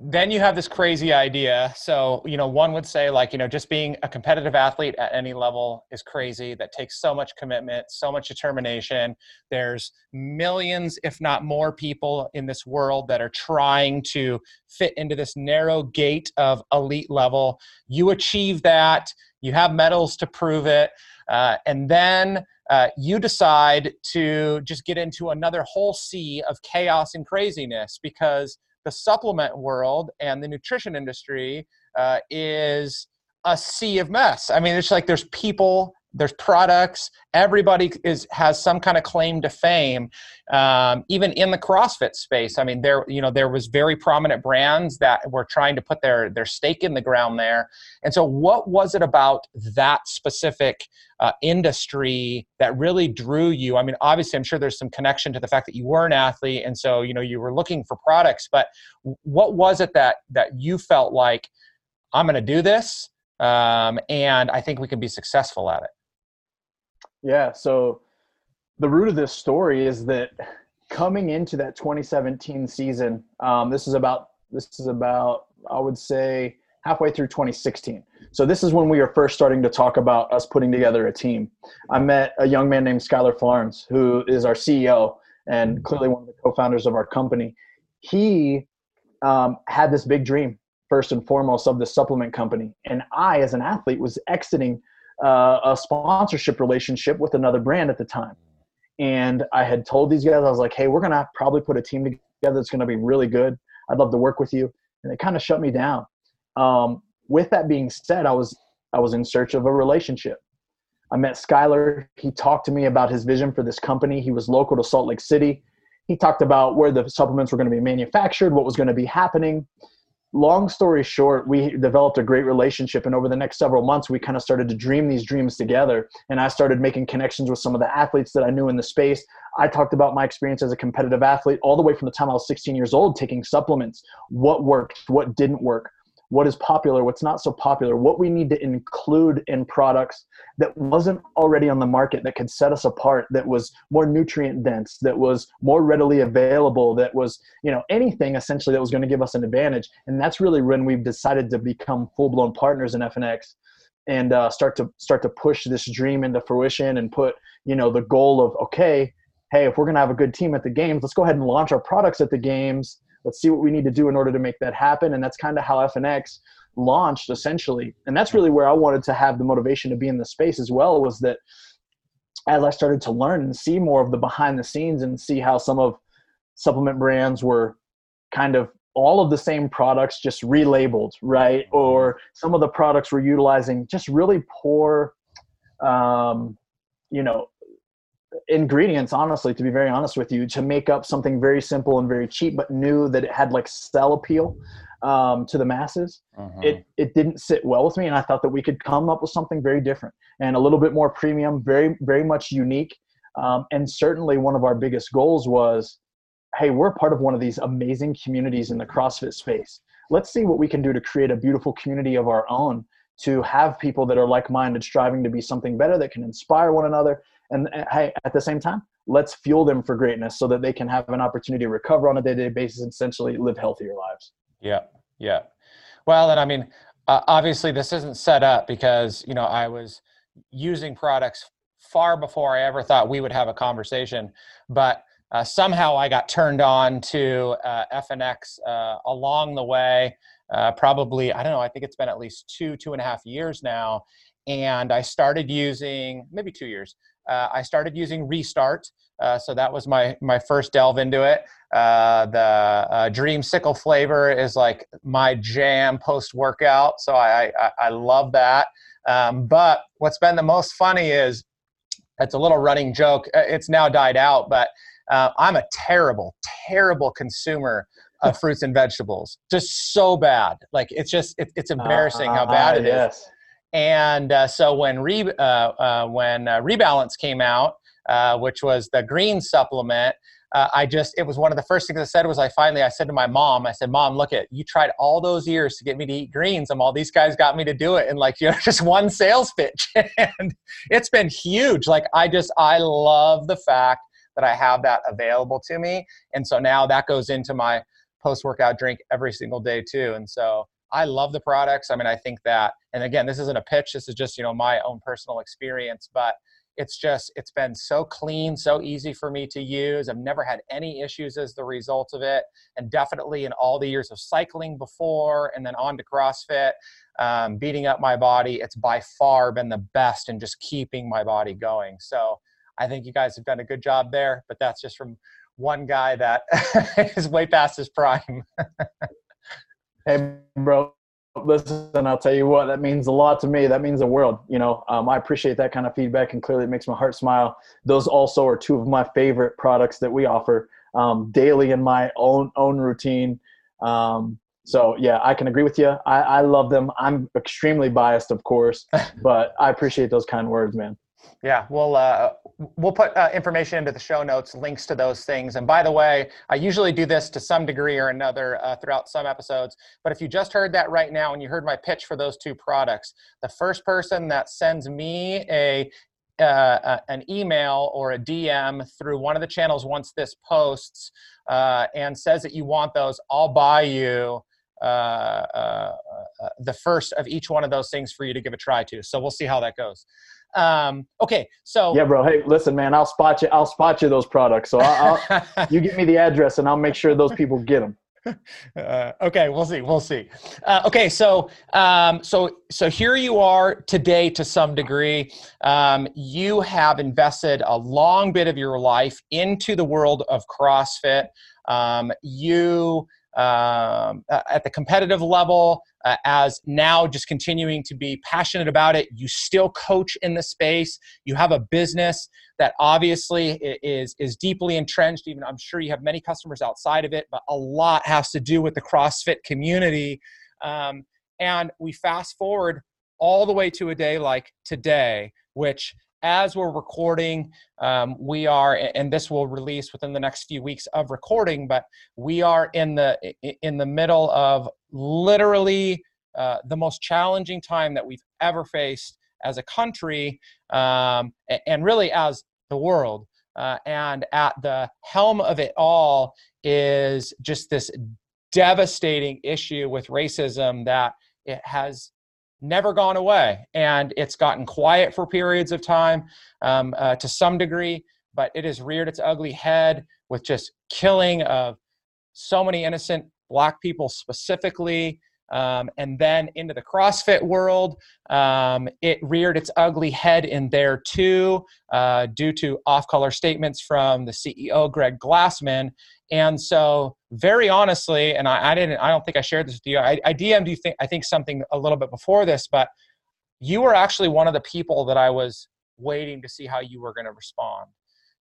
B: then you have this crazy idea. So, you know, one would say, like, you know, just being a competitive athlete at any level is crazy. That takes so much commitment, so much determination. There's millions, if not more, people in this world that are trying to fit into this narrow gate of elite level. You achieve that, you have medals to prove it. Uh, and then uh, you decide to just get into another whole sea of chaos and craziness because the supplement world and the nutrition industry uh, is a sea of mess. I mean, it's like there's people there's products everybody is has some kind of claim to fame um, even in the crossfit space. I mean there you know there was very prominent brands that were trying to put their their stake in the ground there. And so what was it about that specific uh, industry that really drew you? I mean obviously i'm sure there's some connection to the fact that you were an athlete and so you know you were looking for products but what was it that that you felt like i'm going to do this um, and i think we can be successful at it
C: yeah. So the root of this story is that coming into that 2017 season, um, this is about this is about I would say halfway through 2016. So this is when we are first starting to talk about us putting together a team. I met a young man named Skylar Farnes, who is our CEO and clearly one of the co-founders of our company. He um, had this big dream first and foremost of the supplement company, and I, as an athlete, was exiting uh, a sponsorship relationship with another brand at the time. And I had told these guys, I was like, hey, we're going to probably put a team together that's going to be really good. I'd love to work with you. And they kind of shut me down. Um, with that being said, I was, I was in search of a relationship. I met Skylar. He talked to me about his vision for this company. He was local to Salt Lake City. He talked about where the supplements were going to be manufactured, what was going to be happening long story short, we developed a great relationship. And over the next several months, we kind of started to dream these dreams together. And I started making connections with some of the athletes that I knew in the space. I talked about my experience as a competitive athlete all the way from the time I was 16 years old, taking supplements, what worked, what didn't work, what is popular, what's not so popular, what we need to include in products that wasn't already on the market that could set us apart, that was more nutrient dense, that was more readily available, that was, you know, anything essentially that was going to give us an advantage. And that's really when we've decided to become full blown partners in FNX and uh, start to start to push this dream into fruition and put, you know, the goal of, okay, hey, if we're going to have a good team at the games, let's go ahead and launch our products at the games let's see what we need to do in order to make that happen. And that's kind of how fnx launched essentially. And that's really where i wanted to have the motivation to be in the space as well was that as i started to learn and see more of the behind the scenes and see how some of supplement brands were kind of all of the same products just relabeled right? Or some of the products were utilizing just really poor um, you know ingredients honestly to be very honest with you to make up something very simple and very cheap but knew that it had like sell appeal um, to the masses uh-huh. it it didn't sit well with me and i thought that we could come up with something very different and a little bit more premium very very much unique um, and certainly one of our biggest goals was hey we're part of one of these amazing communities in the crossfit space let's see what we can do to create a beautiful community of our own to have people that are like-minded striving to be something better that can inspire one another and hey, at the same time, let's fuel them for greatness so that they can have an opportunity to recover on a day-to-day basis and essentially live healthier lives.
B: Yeah, yeah. Well, and I mean, uh, obviously, this isn't set up because you know I was using products far before I ever thought we would have a conversation, but. Uh, somehow I got turned on to uh, FNX uh, along the way. Uh, probably, I don't know, I think it's been at least two, two and a half years now. And I started using, maybe two years, uh, I started using Restart. Uh, so that was my my first delve into it. Uh, the uh, Dreamsicle flavor is like my jam post workout, so I, I, I love that. Um, but what's been the most funny is it's a little running joke. Uh, it's now died out, but uh, I'm a terrible, terrible consumer of fruits and vegetables. Just so bad. Like it's just it, it's embarrassing how bad it yes. is. And uh, so when re, uh, uh, when uh, Rebalance came out, uh, which was the green supplement. Uh, I just it was one of the first things I said was I finally I said to my mom I said mom look at you tried all those years to get me to eat greens and all these guys got me to do it in like you know just one sales pitch. And it's been huge. Like I just I love the fact that I have that available to me. And so now that goes into my post workout drink every single day too. And so I love the products. I mean I think that and again this isn't a pitch this is just you know my own personal experience but it's just it's been so clean so easy for me to use. I've never had any issues as the result of it and definitely in all the years of cycling before and then on to crossfit um, beating up my body it's by far been the best in just keeping my body going. So i think you guys have done a good job there but that's just from one guy that is way past his prime
C: hey bro listen i'll tell you what that means a lot to me. That means the world you know? Um, i appreciate that kind of feedback and clearly it makes my heart smile. Those also are two of my favorite products that we offer um, daily in my own own routine. Um, so yeah i can agree with you I, I love them. I'm extremely biased of course but i appreciate those kind words man
B: yeah, we'll uh, we'll put uh, information into the show notes, links to those things. And by the way, I usually do this to some degree or another uh, throughout some episodes. But if you just heard that right now and you heard my pitch for those two products, the first person that sends me a uh, an email or a DM through one of the channels once this posts uh, and says that you want those, I'll buy you uh, uh, uh, the first of each one of those things for you to give a try to. So we'll see how that goes. Um, okay, so
C: yeah, bro. Hey, listen, man. I'll spot you. I'll spot you those products. So I'll, I'll you give me the address, and I'll make sure those people get them.
B: Uh, okay, we'll see. We'll see. Uh, okay, so um, so so here you are today to some degree. Um, you have invested a long bit of your life into the world of CrossFit. Um, you um, at the competitive level, uh, as now just continuing to be passionate about it. You still coach in the space. You have a business that obviously is is deeply entrenched. Even I'm sure you have many customers outside of it, but a lot has to do with the CrossFit community. Um, and we fast forward all the way to a day like today, which as we're recording, um, we are, and this will release within the next few weeks of recording, but we are in the in the middle of literally uh, the most challenging time that we've ever faced as a country, um, and really as the world. Uh, and at the helm of it all is just this devastating issue with racism that it has never gone away. And it's gotten quiet for periods of time um, uh, to some degree, but it has reared its ugly head with just killing of so many innocent black people specifically. Um, and then into the CrossFit world, um, it reared its ugly head in there too, uh, due to off color statements from the CEO, Greg Glassman. And so, very honestly, and I, I, didn't, I don't think I shared this with you. I, I DM'd you think I think something a little bit before this, but you were actually one of the people that I was waiting to see how you were going to respond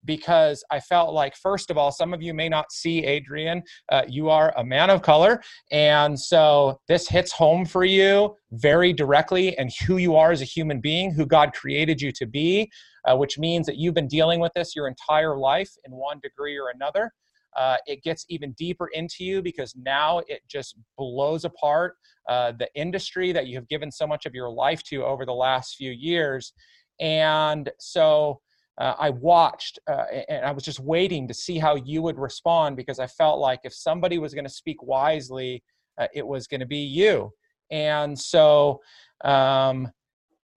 B: because I felt like, first of all, some of you may not see Adrian. Uh, you are a man of color. And so this hits home for you very directly and who you are as a human being, who God created you to be, uh, which means that you've been dealing with this your entire life in one degree or another. Uh, it gets even deeper into you because now it just blows apart uh, the industry that you have given so much of your life to over the last few years. And so uh, I watched uh, and I was just waiting to see how you would respond because I felt like if somebody was going to speak wisely, uh, it was going to be you. And so um,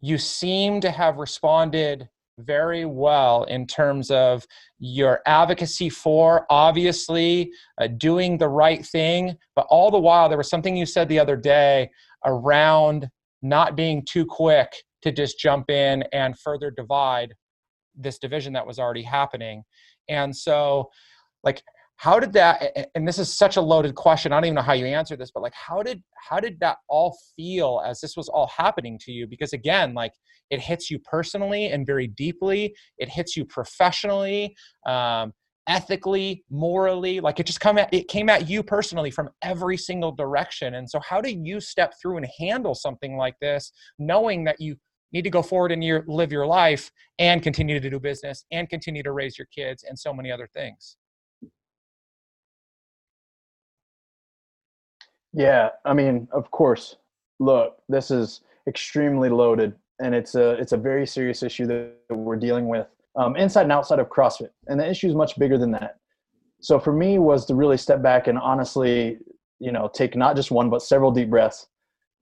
B: you seem to have responded very well in terms of your advocacy for obviously uh, doing the right thing but all the while there was something you said the other day around not being too quick to just jump in and further divide this division that was already happening. And so like how did that and this is such a loaded question i don't even know how you answer this but like how did how did that all feel as this was all happening to you? Because again like it hits you personally and very deeply. It hits you professionally um, ethically morally. Like it just come at it came at you personally from every single direction. And so how do you step through and handle something like this knowing that you need to go forward and your, live your life and continue to do business and continue to raise your kids and so many other things.
C: Yeah, I mean, of course. Look, this is extremely loaded, and it's a it's a very serious issue that we're dealing with um, inside and outside of CrossFit, and the issue is much bigger than that. So for me, was to really step back and honestly, you know, take not just one but several deep breaths,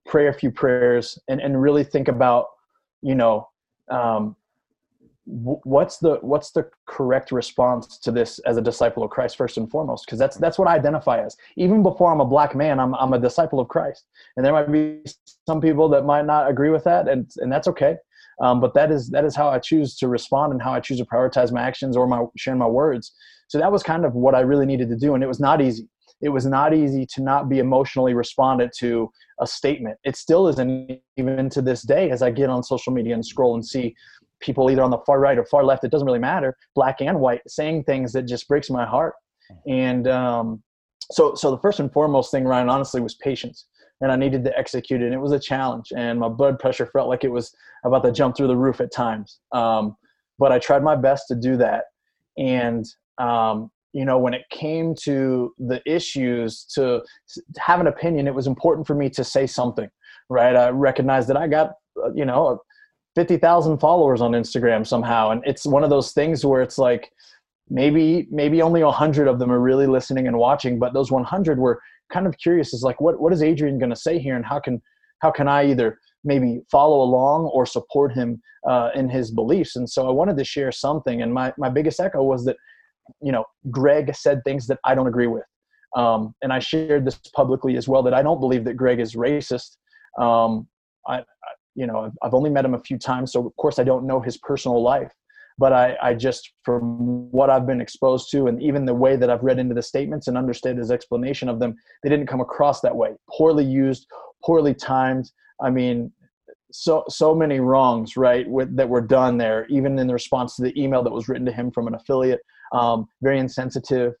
C: pray a few prayers, and and really think about, you know, um, what's the what's the correct response to this as a disciple of Christ first and foremost? Because that's that's what I identify as. Even before I'm a black man I'm I'm a disciple of Christ. And there might be some people that might not agree with that and and that's okay. Um, but that is that is how I choose to respond and how I choose to prioritize my actions or my sharing my words. So that was kind of what I really needed to do and it was not easy it was not easy to not be emotionally responded to a statement it still isn't even to this day as I get on social media and scroll and see people either on the far right or far left, it doesn't really matter, black and white, saying things that just breaks my heart. And um, so, so the first and foremost thing, Ryan, honestly, was patience. And I needed to execute it. And it was a challenge. And my blood pressure felt like it was about to jump through the roof at times. Um, but I tried my best to do that. And um, you know when it came to the issues to have an opinion it was important for me to say something right i recognized that i got uh, you know 50,000 followers on Instagram somehow. And it's one of those things where it's like, maybe, maybe only 100 of them are really listening and watching, but those 100 were kind of curious is like, what, what is Adrian going to say here? And how can, how can I either maybe follow along or support him uh, in his beliefs? And so I wanted to share something. And my, my biggest echo was that, you know, Greg said things that I don't agree with. Um, and I shared this publicly as well that I don't believe that Greg is racist. Um, I, you know I've only met him a few times, so of course I don't know his personal life. But I, I just, from what I've been exposed to, and even the way that I've read into the statements and understood his explanation of them, they didn't come across that way. Poorly used, poorly timed. I mean, so so many wrongs, right, with, that were done there. Even in the response to the email that was written to him from an affiliate, um, very insensitive.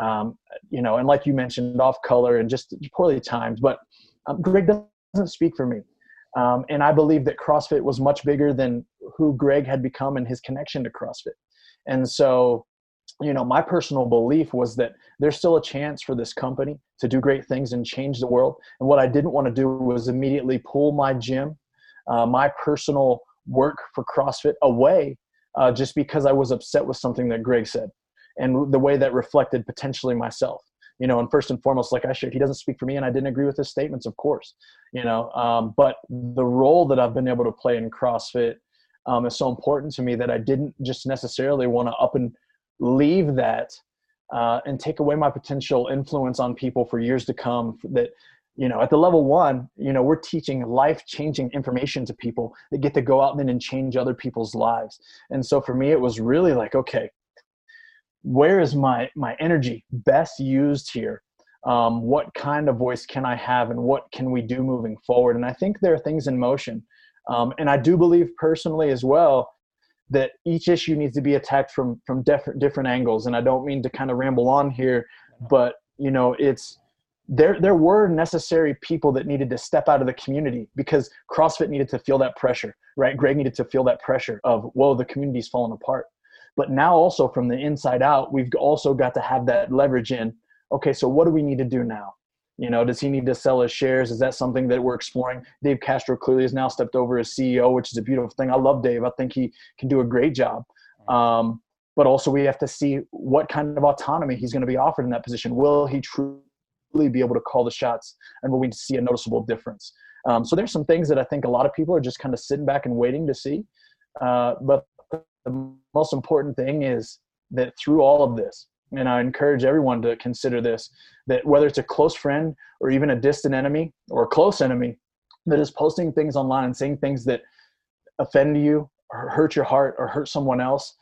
C: Um, you know, and like you mentioned, off color and just poorly timed. But um, Greg doesn't speak for me. Um, and I believe that CrossFit was much bigger than who Greg had become and his connection to CrossFit. And so, you know, my personal belief was that there's still a chance for this company to do great things and change the world. And what I didn't want to do was immediately pull my gym, uh, my personal work for CrossFit away uh, just because I was upset with something that Greg said and the way that reflected potentially myself you know, and first and foremost, like I shared, he doesn't speak for me, and I didn't agree with his statements, of course, you know. Um, but the role that I've been able to play in CrossFit um, is so important to me that I didn't just necessarily want to up and leave that uh, and take away my potential influence on people for years to come. That you know, at the level one, you know, we're teaching life-changing information to people that get to go out then and change other people's lives. And so for me, it was really like, okay, where is my my energy best used here? Um, what kind of voice can i have and what can we do moving forward? And i think there are things in motion. Um, and i do believe personally as well that each issue needs to be attacked from from different different angles. And i don't mean to kind of ramble on here but you know it's there there were necessary people that needed to step out of the community because crossfit needed to feel that pressure right greg needed to feel that pressure of whoa the community's falling apart but now, also from the inside out, we've also got to have that leverage in. Okay, so what do we need to do now? You know, does he need to sell his shares? Is that something that we're exploring? Dave Castro clearly has now stepped over as CEO, which is a beautiful thing. I love Dave. I think he can do a great job. Um, but also, we have to see what kind of autonomy he's going to be offered in that position. Will he truly be able to call the shots, and we see a noticeable difference? Um, so there's some things that I think a lot of people are just kind of sitting back and waiting to see. Uh, but the most important thing is that through all of this, and I encourage everyone to consider this, that whether it's a close friend or even a distant enemy or a close enemy that is posting things online and saying things that offend you or hurt your heart or hurt someone else,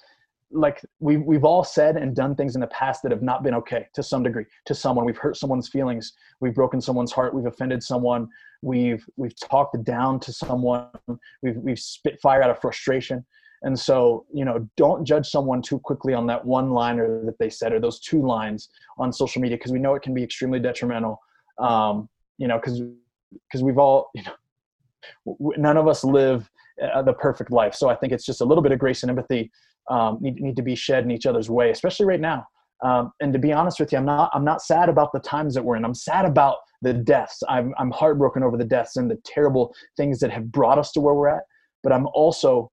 C: like we, we've all said and done things in the past that have not been okay to some degree to someone. We've hurt someone's feelings. We've broken someone's heart. We've offended someone. We've we've talked down to someone. We've we've spit fire out of frustration. And so, you know, don't judge someone too quickly on that one liner that they said or those two lines on social media because we know it can be extremely detrimental. Um, you know, because because we've all, you know, none of us live uh, the perfect life. So I think it's just a little bit of grace and empathy um, need, need to be shed in each other's way, especially right now. Um, and to be honest with you, I'm not I'm not sad about the times that we're in. I'm sad about the deaths. I'm I'm heartbroken over the deaths and the terrible things that have brought us to where we're at. But I'm also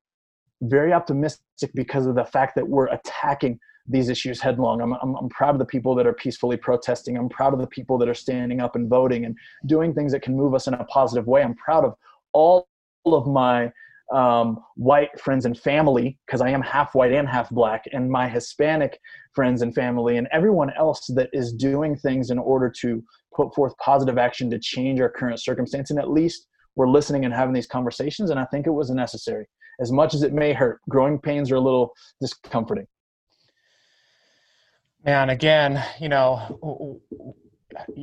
C: very optimistic because of the fact that we're attacking these issues headlong. I'm, I'm, I'm, proud of the people that are peacefully protesting. I'm proud of the people that are standing up and voting and doing things that can move us in a positive way. I'm proud of all of my um, white friends and family, because I am half white and half black, and my Hispanic friends and family, and everyone else that is doing things in order to put forth positive action to change our current circumstance. And at least we're listening and having these conversations, and I think it was necessary. As much as it may hurt, growing pains are a little discomforting.
B: And again, you know,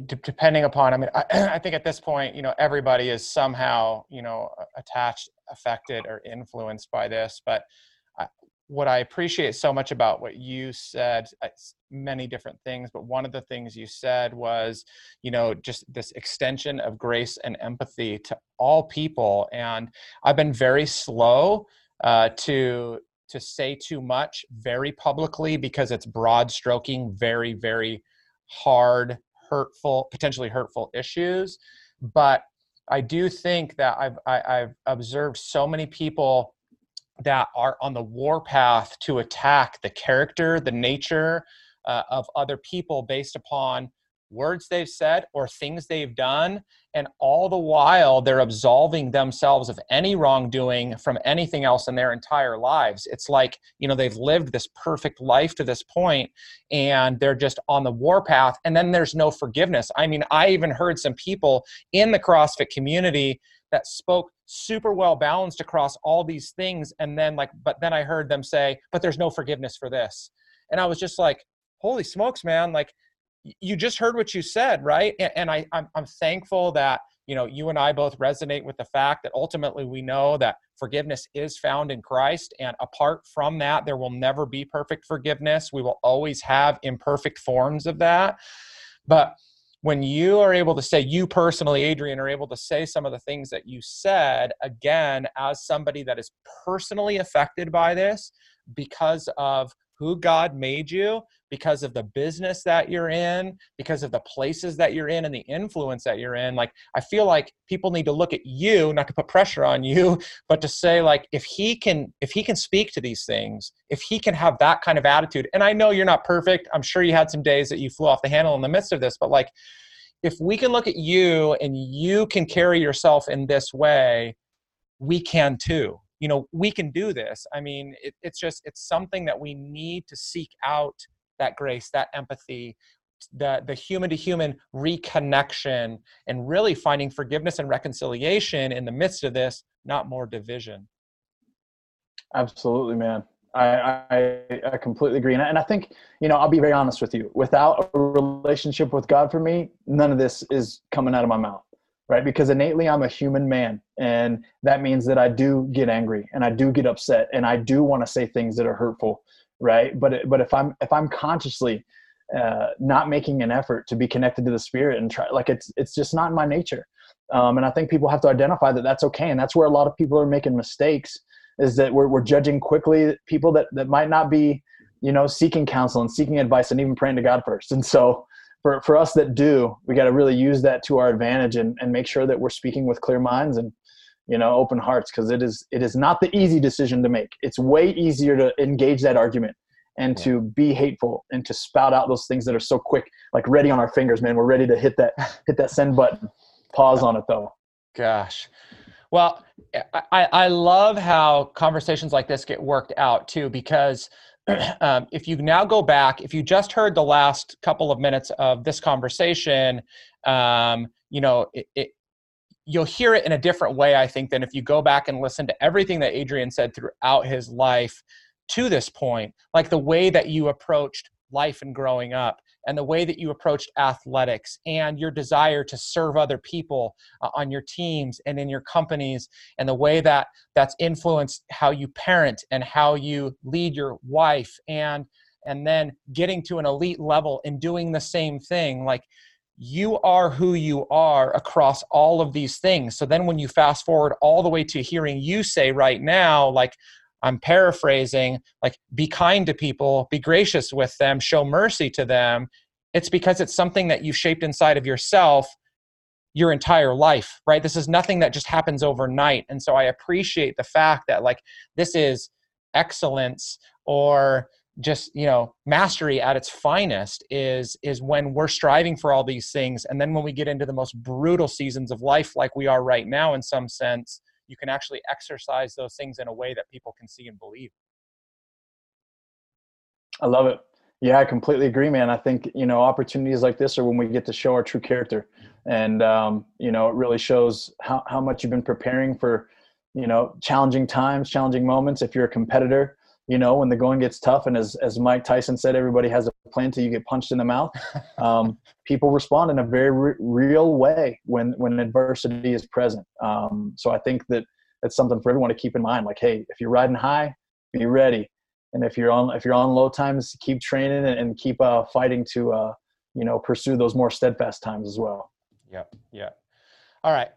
B: depending upon i mean I, I, think at this point you know everybody is somehow you know attached affected or influenced by this but I, what i appreciate so much about what you said many different things but one of the things you said was you know just this extension of grace and empathy to all people and i've been very slow uh, to to say too much very publicly because it's broad stroking very very hard hurtful, potentially hurtful issues. But I do think that I've I, i have observed so many people that are on the warpath to attack the character, the nature uh, of other people based upon words they've said or things they've done and all the while they're absolving themselves of any wrongdoing from anything else in their entire lives. It's like you know they've lived this perfect life to this point and they're just on the warpath and then there's no forgiveness. I mean i even heard some people in the crossfit community that spoke super well balanced across all these things and then like but then i heard them say but there's no forgiveness for this. And i was just like holy smokes man like you just heard what you said, right? And, I, I'm, I'm thankful that you know you and I both resonate with the fact that ultimately we know that forgiveness is found in Christ, and apart from that, there will never be perfect forgiveness. We will always have imperfect forms of that, but when you are able to say you personally adrian are able to say some of the things that you said again as somebody that is personally affected by this because of who God made you, because of the business that you're in, because of the places that you're in and the influence that you're in. Like, I feel like people need to look at you, not to put pressure on you, but to say, like, if he can, if he can speak to these things, if he can have that kind of attitude, and I know you're not perfect. I'm sure you had some days that you flew off the handle in the midst of this, but like, if we can look at you and you can carry yourself in this way, we can too you know we can do this i mean it, it's just it's something that we need to seek out that grace that empathy the the human to human reconnection and really finding forgiveness and reconciliation in the midst of this not more division
C: absolutely man I, I, I completely agree. And I, and I think, you know, I'll be very honest with you. Without a relationship with God for me, none of this is coming out of my mouth right? Because innately I'm a human man. And that means that I do get angry and I do get upset and I do want to say things that are hurtful, right? But, but if I'm, if I'm consciously uh, not making an effort to be connected to the spirit and try, like it's, it's just not in my nature. Um, and I think people have to identify that that's okay. And that's where a lot of people are making mistakes is that we're, we're judging quickly people that, that might not be, you know, seeking counsel and seeking advice and even praying to God first. And so, for, for us that do, we got to really use that to our advantage and, and make sure that we're speaking with clear minds and, you know, open hearts. Cause it is, it is not the easy decision to make. It's way easier to engage that argument and yeah. to be hateful and to spout out those things that are so quick, like ready on our fingers, man. We're ready to hit that, hit that send button. Pause on it though.
B: Gosh. Well, I, I love how conversations like this get worked out too, because um, if you now go back, if you just heard the last couple of minutes of this conversation, um, you know, it, it, you'll hear it in a different way, I think, than if you go back and listen to everything that Adrian said throughout his life to this point, like the way that you approached life and growing up and the way that you approached athletics and your desire to serve other people uh, on your teams and in your companies and the way that that's influenced how you parent and how you lead your wife and and then getting to an elite level and doing the same thing like you are who you are across all of these things. So then when you fast forward all the way to hearing you say right now, like, I'm paraphrasing, like, be kind to people, be gracious with them, show mercy to them. It's because it's something that you've shaped inside of yourself your entire life, right? This is nothing that just happens overnight. And so I appreciate the fact that, like, this is excellence or just you know mastery at its finest is is when we're striving for all these things and then when we get into the most brutal seasons of life like we are right now in some sense you can actually exercise those things in a way that people can see and believe.
C: I love it. Yeah i completely agree man. I think you know opportunities like this are when we get to show our true character. And um, you know it really shows how, how much you've been preparing for you know challenging times challenging moments. If you're a competitor you know, when the going gets tough, and as as Mike Tyson said, everybody has a plan till you get punched in the mouth. Um, people respond in a very re- real way when when adversity is present. Um, so I think that that's something for everyone to keep in mind. Like, hey, if you're riding high, be ready, and if you're on if you're on low times, keep training and, and keep uh, fighting to uh, you know pursue those more steadfast times as well.
B: Yep. Yep. All right.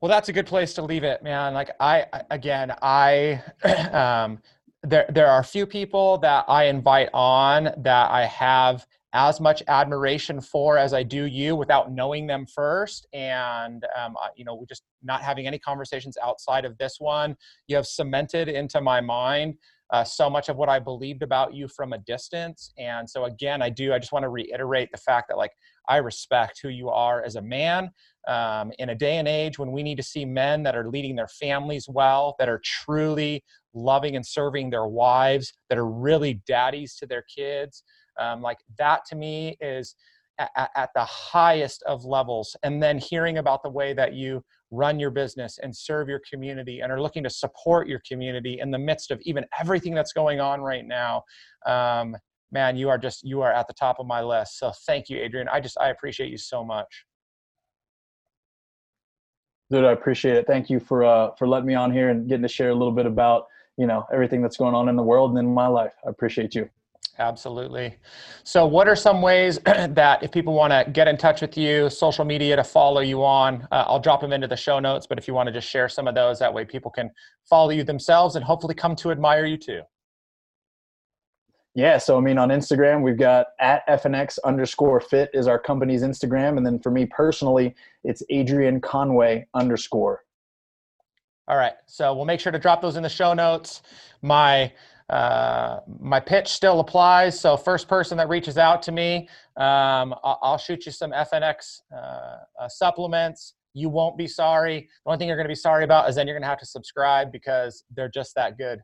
B: Well, that's a good place to leave it, man. Like I, again, I, um, there there are a few people that I invite on that I have as much admiration for as I do you without knowing them first. And, um, you know, we just not having any conversations outside of this one, you have cemented into my mind uh, so much of what I believed about you from a distance. And so, again, I do, I just want to reiterate the fact that, like, I respect who you are as a man. Um, in a day and age when we need to see men that are leading their families well, that are truly loving and serving their wives, that are really daddies to their kids, um, like that to me is at, at the highest of levels. And then hearing about the way that you run your business and serve your community and are looking to support your community in the midst of even everything that's going on right now um, man you are just you are at the top of my list. So thank you adrian. I just i appreciate you so much.
C: Dude i appreciate it. Thank you for uh for letting me on here and getting to share a little bit about you know everything that's going on in the world and in my life i appreciate you
B: Absolutely. So, what are some ways that if people want to get in touch with you, social media to follow you on? Uh, I'll drop them into the show notes, but if you want to just share some of those, that way people can follow you themselves and hopefully come to admire you too.
C: Yeah, so I mean, on Instagram, we've got at FNX underscore fit is our company's Instagram. And then for me personally, it's Adrian Conway underscore.
B: All right. So we'll make sure to drop those in the show notes. My uh, my pitch still applies. So first person that reaches out to me, um, I'll, I'll, shoot you some FNX uh, uh, supplements. You won't be sorry. The only thing you're going to be sorry about is then you're going to have to subscribe because they're just that good.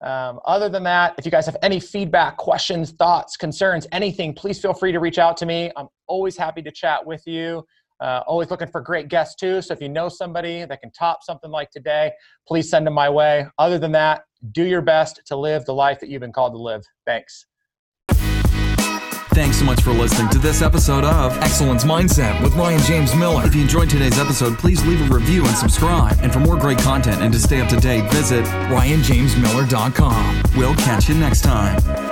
B: Um, other than that, if you guys have any feedback, questions, thoughts, concerns, anything, please feel free to reach out to me. I'm always happy to chat with you. Uh, always looking for great guests too. So if you know somebody that can top something like today, please send them my way. Other than that, do your best to live the life that you've been called to live. Thanks.
A: Thanks so much for listening to this episode of Excellence Mindset with Ryan James Miller. If you enjoyed today's episode, please leave a review and subscribe. And for more great content and to stay up to date, visit ryanjamesmiller.com. We'll catch you next time.